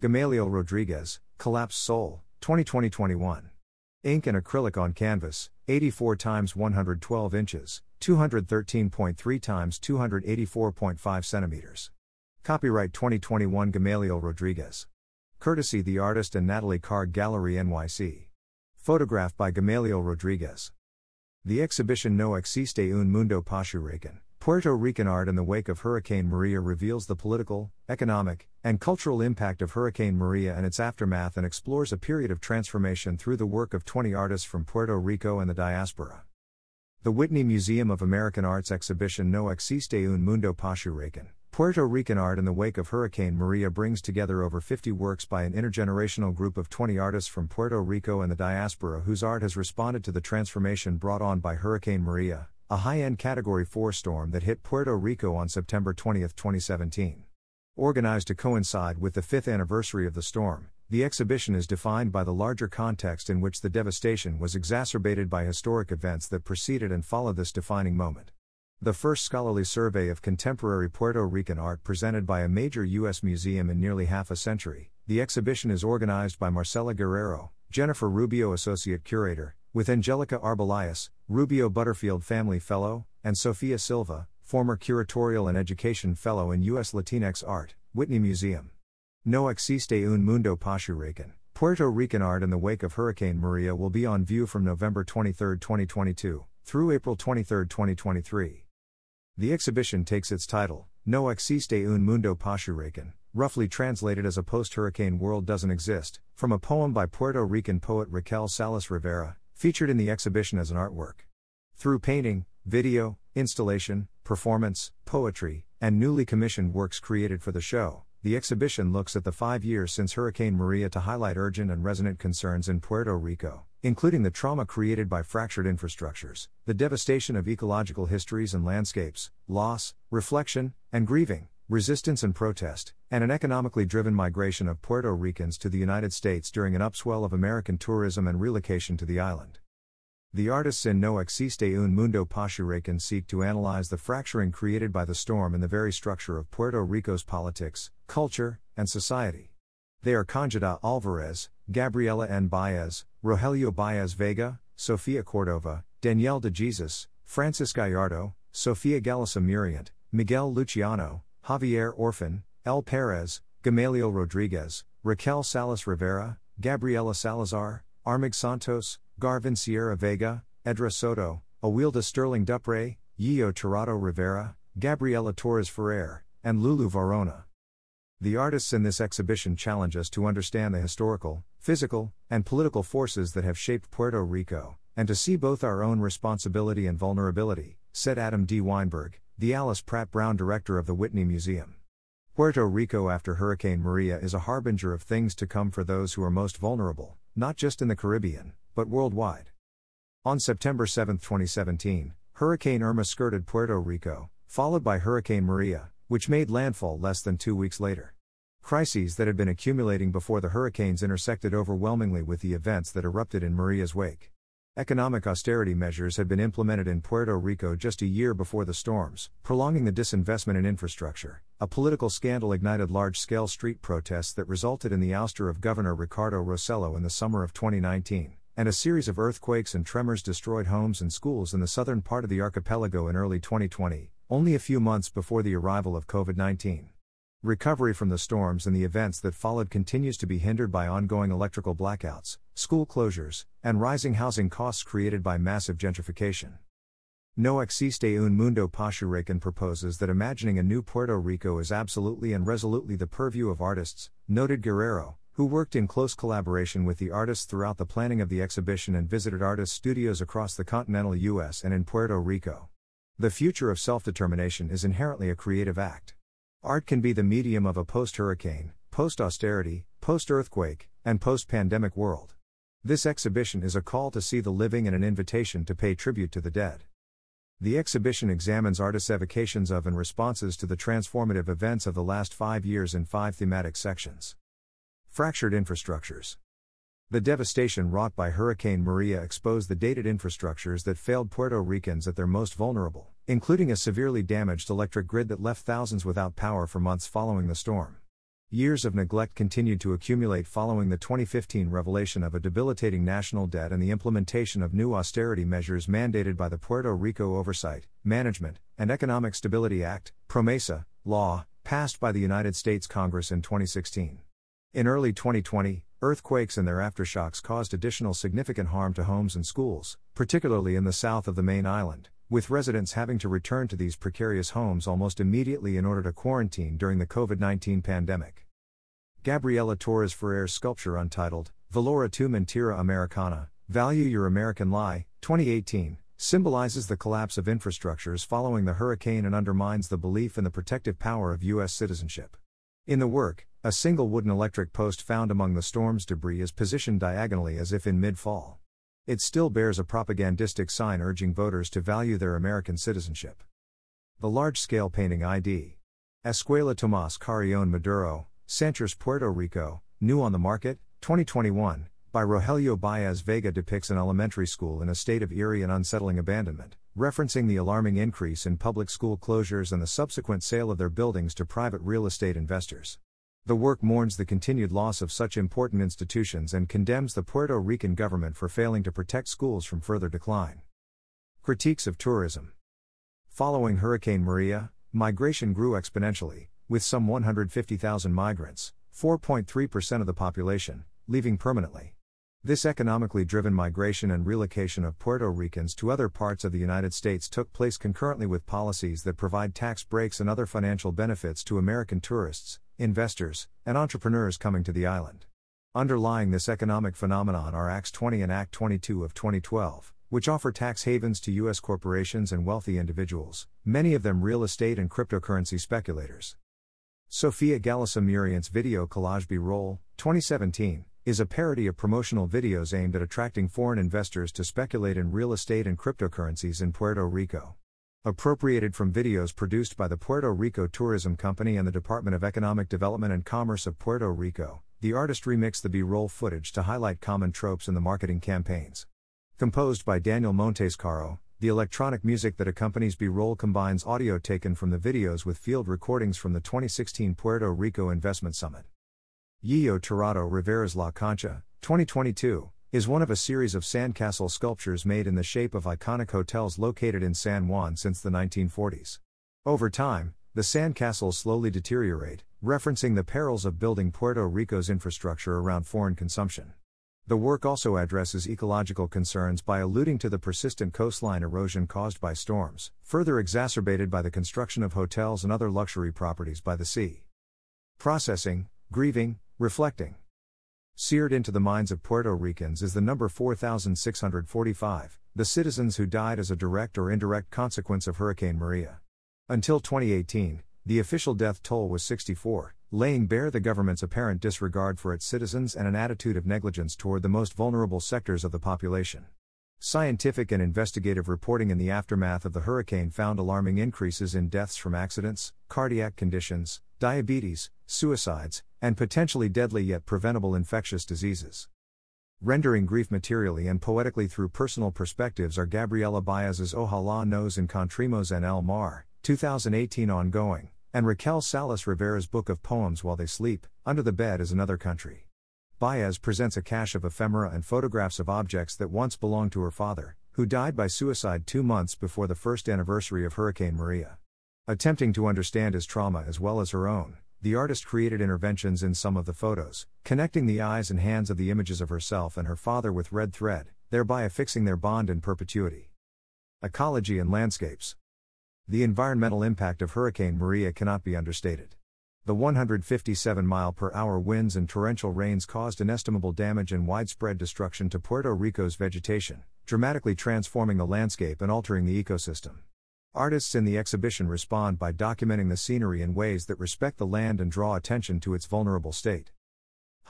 Gamaliel Rodriguez, Collapsed Soul, 2020 21. Ink and acrylic on canvas, 84 x 112 inches, 213.3 x 284.5 centimeters. Copyright 2021 Gamaliel Rodriguez. Courtesy the artist and Natalie Karg Gallery NYC. Photographed by Gamaliel Rodriguez. The exhibition No Existe un Mundo poshuracán, Puerto Rican art in the wake of Hurricane Maria reveals the political, economic, and cultural impact of Hurricane Maria and its aftermath and explores a period of transformation through the work of 20 artists from Puerto Rico and the diaspora. The Whitney Museum of American Arts exhibition No Existe un Mundo poshuracán, Puerto Rican art in the wake of Hurricane Maria brings together over 50 works by an intergenerational group of 20 artists from Puerto Rico and the diaspora whose art has responded to the transformation brought on by Hurricane Maria, a high end Category 4 storm that hit Puerto Rico on September 20, 2017. Organized to coincide with the fifth anniversary of the storm, the exhibition is defined by the larger context in which the devastation was exacerbated by historic events that preceded and followed this defining moment. The first scholarly survey of contemporary Puerto Rican art presented by a major U.S. museum in nearly half a century, the exhibition is organized by Marcela Guerrero, Jennifer Rubio Associate Curator, with Angelica Arbeláez, Rubio Butterfield Family Fellow, and Sofia Silva, former Curatorial and Education Fellow in U.S. Latinx Art, Whitney Museum. No existe un mundo poshuracán, Puerto Rican art in the wake of Hurricane Maria will be on view from November 23, 2022, through April 23, 2023. The exhibition takes its title, No existe un mundo poshuracán, roughly translated as a post hurricane world doesn't exist, from a poem by Puerto Rican poet Raquel Salas Rivera, featured in the exhibition as an artwork. Through painting, video, installation, performance, poetry, and newly commissioned works created for the show, the exhibition looks at the five years since Hurricane Maria to highlight urgent and resonant concerns in Puerto Rico, including the trauma created by fractured infrastructures, the devastation of ecological histories and landscapes, loss, reflection, and grieving, resistance and protest, and an economically driven migration of Puerto Ricans to the United States during an upswell of American tourism and relocation to the island. The artists in No Existe un Mundo poshuracán seek to analyze the fracturing created by the storm in the very structure of Puerto Rico's politics, culture, and society. They are Candida Alvarez, Gabriela N. Baez, Rogelio Baez Vega, Sofia Cordova, Danielle de Jesus, Frances Gallardo, Sofia Gallisá Muriente, Miguel Luciano, Javier Orfón, Elle Perez, Gamaliel Rodriguez, Raquel Salas Rivera, Gabriela Salazar, Armig Santos, Garvin Sierra Vega, Edra Soto, Awilda Sterling Duprey, Yiyo Tirado Rivera, Gabriela Torres Ferrer, and Lulu Varona. The artists in this exhibition challenge us to understand the historical, physical, and political forces that have shaped Puerto Rico, and to see both our own responsibility and vulnerability, said Adam D. Weinberg, the Alice Pratt Brown director of the Whitney Museum. Puerto Rico after Hurricane Maria is a harbinger of things to come for those who are most vulnerable, not just in the Caribbean, but worldwide. On September 7, 2017, Hurricane Irma skirted Puerto Rico, followed by Hurricane Maria, which made landfall less than two weeks later. Crises that had been accumulating before the hurricanes intersected overwhelmingly with the events that erupted in Maria's wake. Economic austerity measures had been implemented in Puerto Rico just a year before the storms, prolonging the disinvestment in infrastructure. A political scandal ignited large scale street protests that resulted in the ouster of Governor Ricardo Rossello in the summer of 2019, and a series of earthquakes and tremors destroyed homes and schools in the southern part of the archipelago in early 2020, only a few months before the arrival of COVID 19. Recovery from the storms and the events that followed continues to be hindered by ongoing electrical blackouts, school closures, and rising housing costs created by massive gentrification. No existe un mundo poshuracán proposes that imagining a new Puerto Rico is absolutely and resolutely the purview of artists, noted Guerrero, who worked in close collaboration with the artists throughout the planning of the exhibition and visited artist studios across the continental U.S. and in Puerto Rico. The future of self determination is inherently a creative act. Art can be the medium of a post hurricane, post austerity, post earthquake, and post pandemic world. This exhibition is a call to see the living and an invitation to pay tribute to the dead. The exhibition examines artists' evocations of and responses to the transformative events of the last five years in five thematic sections. Fractured infrastructures. The devastation wrought by Hurricane Maria exposed the dated infrastructures that failed Puerto Ricans at their most vulnerable, including a severely damaged electric grid that left thousands without power for months following the storm. Years of neglect continued to accumulate following the 2015 revelation of a debilitating national debt and the implementation of new austerity measures mandated by the Puerto Rico Oversight, Management, and Economic Stability Act, PROMESA, law, passed by the United States Congress in 2016. In early 2020, earthquakes and their aftershocks caused additional significant harm to homes and schools, particularly in the south of the main island, with residents having to return to these precarious homes almost immediately in order to quarantine during the COVID 19 pandemic. Gabriela Torres Ferrer's sculpture untitled, Valora tu mentira americana, Value Your American Lie, 2018, symbolizes the collapse of infrastructures following the hurricane and undermines the belief in the protective power of U.S. citizenship. In the work, a single wooden electric post found among the storm's debris is positioned diagonally as if in mid fall. It still bears a propagandistic sign urging voters to value their American citizenship. The large scale painting ID. Escuela Tomás Carrión Maduro, Sanchez, Puerto Rico, new on the market, 2021, by Rogelio Baez Vega depicts an elementary school in a state of eerie and unsettling abandonment, referencing the alarming increase in public school closures and the subsequent sale of their buildings to private real estate investors. The work mourns the continued loss of such important institutions and condemns the Puerto Rican government for failing to protect schools from further decline. Critiques of tourism. Following Hurricane Maria, migration grew exponentially, with some 150,000 migrants, 4.3% of the population, leaving permanently. This economically driven migration and relocation of Puerto Ricans to other parts of the United States took place concurrently with policies that provide tax breaks and other financial benefits to American tourists, investors, and entrepreneurs coming to the island. Underlying this economic phenomenon are Acts 20 and Act 22 of 2012, which offer tax havens to U.S. corporations and wealthy individuals, many of them real estate and cryptocurrency speculators. Sofia Gallisá Muriente's video collage B Roll, 2017, is a parody of promotional videos aimed at attracting foreign investors to speculate in real estate and cryptocurrencies in Puerto Rico. Appropriated from videos produced by the Puerto Rico Tourism Company and the Department of Economic Development and Commerce of Puerto Rico, the artist remixed the B roll footage to highlight common tropes in the marketing campaigns. Composed by Daniel Montes Caro, the electronic music that accompanies B roll combines audio taken from the videos with field recordings from the 2016 Puerto Rico Investment Summit. Yiyo Tirado Rivera's La Concha, 2022, is one of a series of sandcastle sculptures made in the shape of iconic hotels located in San Juan since the 1940s. Over time, the sandcastles slowly deteriorate, referencing the perils of building Puerto Rico's infrastructure around foreign consumption. The work also addresses ecological concerns by alluding to the persistent coastline erosion caused by storms, further exacerbated by the construction of hotels and other luxury properties by the sea. Processing, grieving, reflecting. Seared into the minds of Puerto Ricans is the number 4,645, the citizens who died as a direct or indirect consequence of Hurricane Maria. Until 2018, the official death toll was 64, laying bare the government's apparent disregard for its citizens and an attitude of negligence toward the most vulnerable sectors of the population. Scientific and investigative reporting in the aftermath of the hurricane found alarming increases in deaths from accidents, cardiac conditions, diabetes, suicides, and potentially deadly yet preventable infectious diseases. Rendering grief materially and poetically through personal perspectives are Gabriela Baez's Ojalá nos encontremos en el mar, 2018 ongoing, and Raquel Salas Rivera's book of poems While They Sleep, Under the Bed is Another Country. Baez presents a cache of ephemera and photographs of objects that once belonged to her father, who died by suicide two months before the first anniversary of Hurricane Maria. Attempting to understand his trauma as well as her own, the artist created interventions in some of the photos, connecting the eyes and hands of the images of herself and her father with red thread, thereby affixing their bond in perpetuity. Ecology and landscapes. The environmental impact of Hurricane Maria cannot be understated. The 157 mile per hour winds and torrential rains caused inestimable damage and widespread destruction to Puerto Rico's vegetation, dramatically transforming the landscape and altering the ecosystem. Artists in the exhibition respond by documenting the scenery in ways that respect the land and draw attention to its vulnerable state.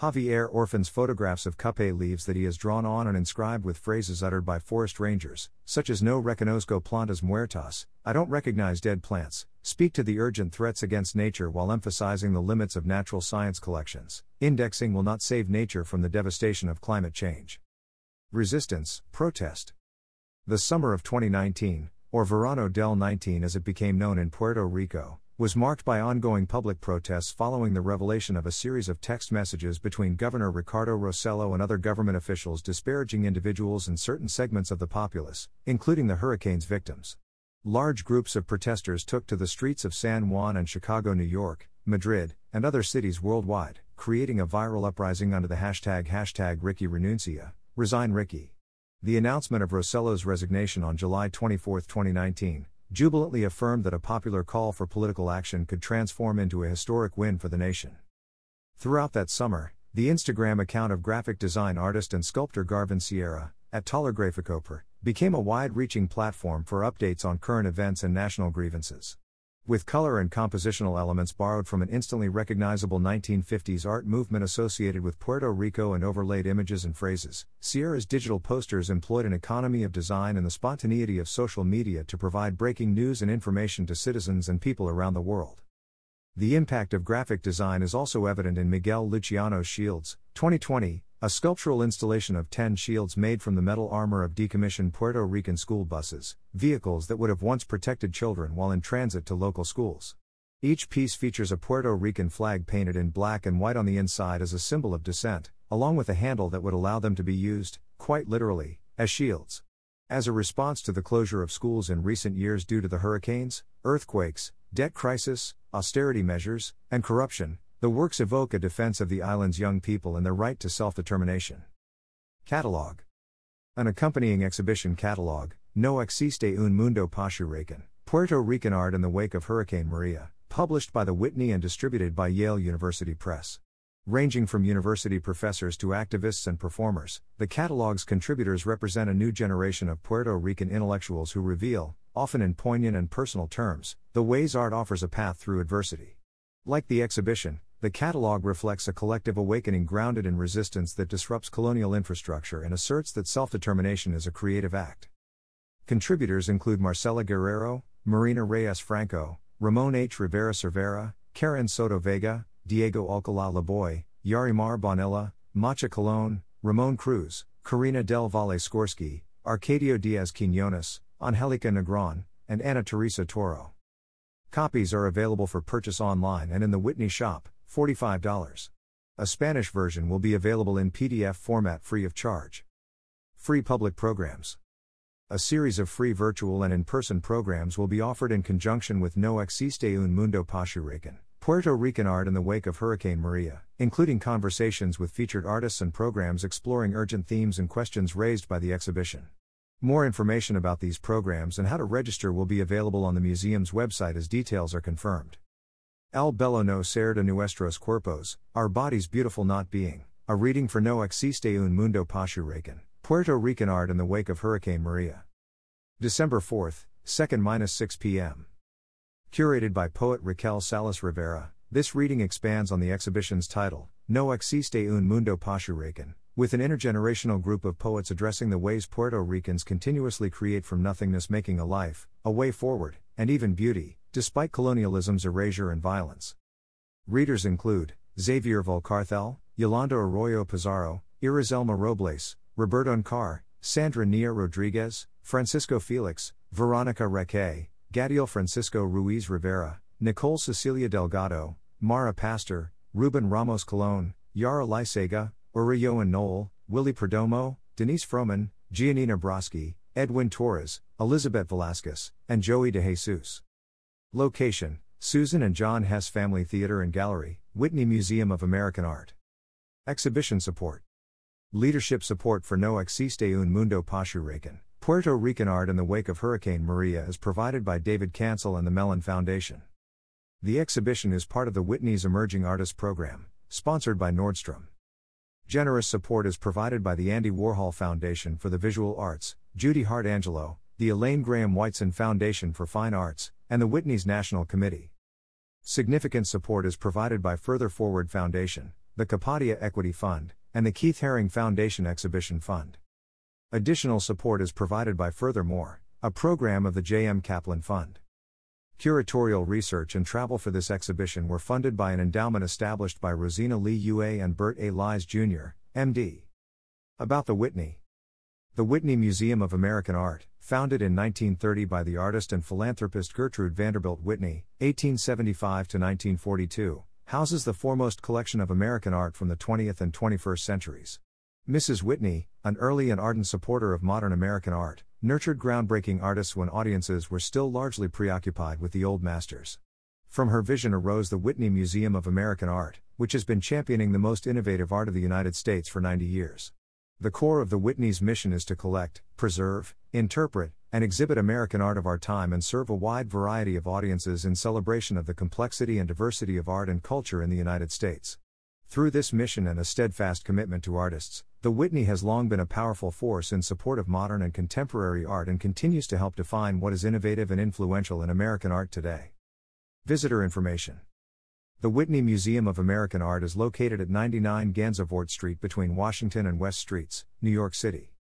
Javier Orfón's photographs of cupey leaves that he has drawn on and inscribed with phrases uttered by forest rangers, such as No reconozco plantas muertas, I don't recognize dead plants, speak to the urgent threats against nature while emphasizing the limits of natural science collections. Indexing will not save nature from the devastation of climate change. Resistance, protest. The summer of 2019, or Verano del 19 as it became known in Puerto Rico, was marked by ongoing public protests following the revelation of a series of text messages between Governor Ricardo Rossello and other government officials disparaging individuals and certain segments of the populace, including the hurricane's victims. Large groups of protesters took to the streets of San Juan and Chicago, New York, Madrid, and other cities worldwide, creating a viral uprising under the hashtag hashtag Ricky Renuncia, Resign Ricky. The announcement of Rossello's resignation on July 24, 2019, jubilantly affirmed that a popular call for political action could transform into a historic win for the nation. Throughout that summer, the Instagram account of graphic design artist and sculptor Garvin Sierra, at Taller Graficoper, became a wide reaching platform for updates on current events and national grievances. With color and compositional elements borrowed from an instantly recognizable 1950s art movement associated with Puerto Rico and overlaid images and phrases, Sierra's digital posters employed an economy of design and the spontaneity of social media to provide breaking news and information to citizens and people around the world. The impact of graphic design is also evident in Miguel Luciano's Shields, 2020, a sculptural installation of 10 shields made from the metal armor of decommissioned Puerto Rican school buses, vehicles that would have once protected children while in transit to local schools. Each piece features a Puerto Rican flag painted in black and white on the inside as a symbol of dissent, along with a handle that would allow them to be used, quite literally, as shields. As a response to the closure of schools in recent years due to the hurricanes, earthquakes, debt crisis, austerity measures, and corruption, the works evoke a defense of the island's young people and their right to self determination. Catalog An accompanying exhibition catalog, No Existe un Mundo poshuracán, Puerto Rican Art in the Wake of Hurricane Maria, published by the Whitney and distributed by Yale University Press. Ranging from university professors to activists and performers, the catalog's contributors represent a new generation of Puerto Rican intellectuals who reveal, often in poignant and personal terms, the ways art offers a path through adversity. Like the exhibition, the catalog reflects a collective awakening grounded in resistance that disrupts colonial infrastructure and asserts that self determination is a creative act. Contributors include Marcela Guerrero, Marina Reyes Franco, Ramon H. Rivera Servera, Karen Soto Vega, Diego Alcala Laboy, Yarimar Bonilla, Macha Colon, Ramon Cruz, Carina Del Valle Schorske, Arcadio Diaz Quinones, Angelica Negron, and Ana Teresa Toro. Copies are available for purchase online and in the Whitney shop, $45. A Spanish version will be available in PDF format free of charge. Free public programs. A series of free virtual and in person programs will be offered in conjunction with No Existe un Mundo poshuracán, Puerto Rican art in the wake of Hurricane Maria, including conversations with featured artists and programs exploring urgent themes and questions raised by the exhibition. More information about these programs and how to register will be available on the museum's website as details are confirmed. El bello no ser de nuestros cuerpos, Our Bodies Beautiful Not Being, a reading for No Existe un Mundo poshuracán, Puerto Rican Art in the Wake of Hurricane Maria. December 4th, 2nd 6 p.m. Curated by poet Raquel Salas Rivera, this reading expands on the exhibition's title, No Existe un Mundo poshuracán, with an intergenerational group of poets addressing the ways Puerto Ricans continuously create from nothingness, making a life, a way forward, and even beauty, despite colonialism's erasure and violence. Readers include Xavier Valcárcel, Yolanda Arroyo Pizarro, Irizelma Robles, Roberto Uncar, Sandra Nia Rodriguez, Francisco Felix, Veronica Reque, Gadiel Francisco Ruiz Rivera, Nicole Cecilia Delgado, Mara Pastor, Ruben Ramos Colon, Yara Liceaga, Uriyo and Noel, Willie Perdomo, Denice Frohman, Giannina Braschi, Edwin Torres, Elizabeth Velasquez, and Joey De Jesus. Location Susan and John Hess Family Theater and Gallery, Whitney Museum of American Art. Exhibition support. Leadership support for No Existe un Mundo poshuracán, Puerto Rican art in the wake of Hurricane Maria is provided by David Cancel and the Mellon Foundation. The exhibition is part of the Whitney's Emerging Artists Program, sponsored by Nordstrom. Generous support is provided by the Andy Warhol Foundation for the Visual Arts, Judy Hart Angelo, the Elaine Graham Whiteson Foundation for Fine Arts, and the Whitney's National Committee. Significant support is provided by Further Forward Foundation, the Kapadia Equity Fund, and the Keith Haring Foundation Exhibition Fund. Additional support is provided by Furthermore, a program of the J.M. Kaplan Fund. Curatorial research and travel for this exhibition were funded by an endowment established by Rosina Lee Yue and Bert A. Lies Jr., MD. About the Whitney. The Whitney Museum of American Art, founded in 1930 by the artist and philanthropist Gertrude Vanderbilt Whitney, 1875 to 1942, houses the foremost collection of American art from the 20th and 21st centuries. Mrs. Whitney, an early and ardent supporter of modern American art, nurtured groundbreaking artists when audiences were still largely preoccupied with the old masters. From her vision arose the Whitney Museum of American Art, which has been championing the most innovative art of the United States for 90 years. The core of the Whitney's mission is to collect, preserve, interpret, and exhibit American art of our time and serve a wide variety of audiences in celebration of the complexity and diversity of art and culture in the United States. Through this mission and a steadfast commitment to artists, the Whitney has long been a powerful force in support of modern and contemporary art and continues to help define what is innovative and influential in American art today. Visitor information the Whitney Museum of American Art is located at 99 Gansevoort Street between Washington and West Streets, New York City.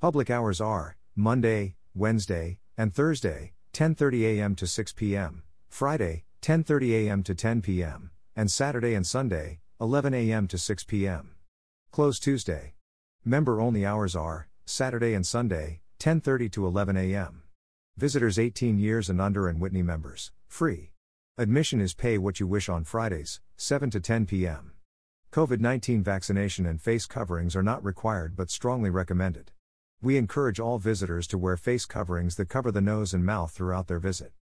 Public hours are Monday, Wednesday, and Thursday, 10:30 a.m. to 6 p.m., Friday, 10:30 a.m. to 10 p.m., and Saturday and Sunday, 11 a.m. to 6 p.m. Close Tuesday. Member only hours are Saturday and Sunday, 10:30 to 11 a.m. Visitors 18 years and under and Whitney members, free. Admission is pay what you wish on Fridays, 7 to 10 p.m. COVID 19 vaccination and face coverings are not required but strongly recommended. We encourage all visitors to wear face coverings that cover the nose and mouth throughout their visit.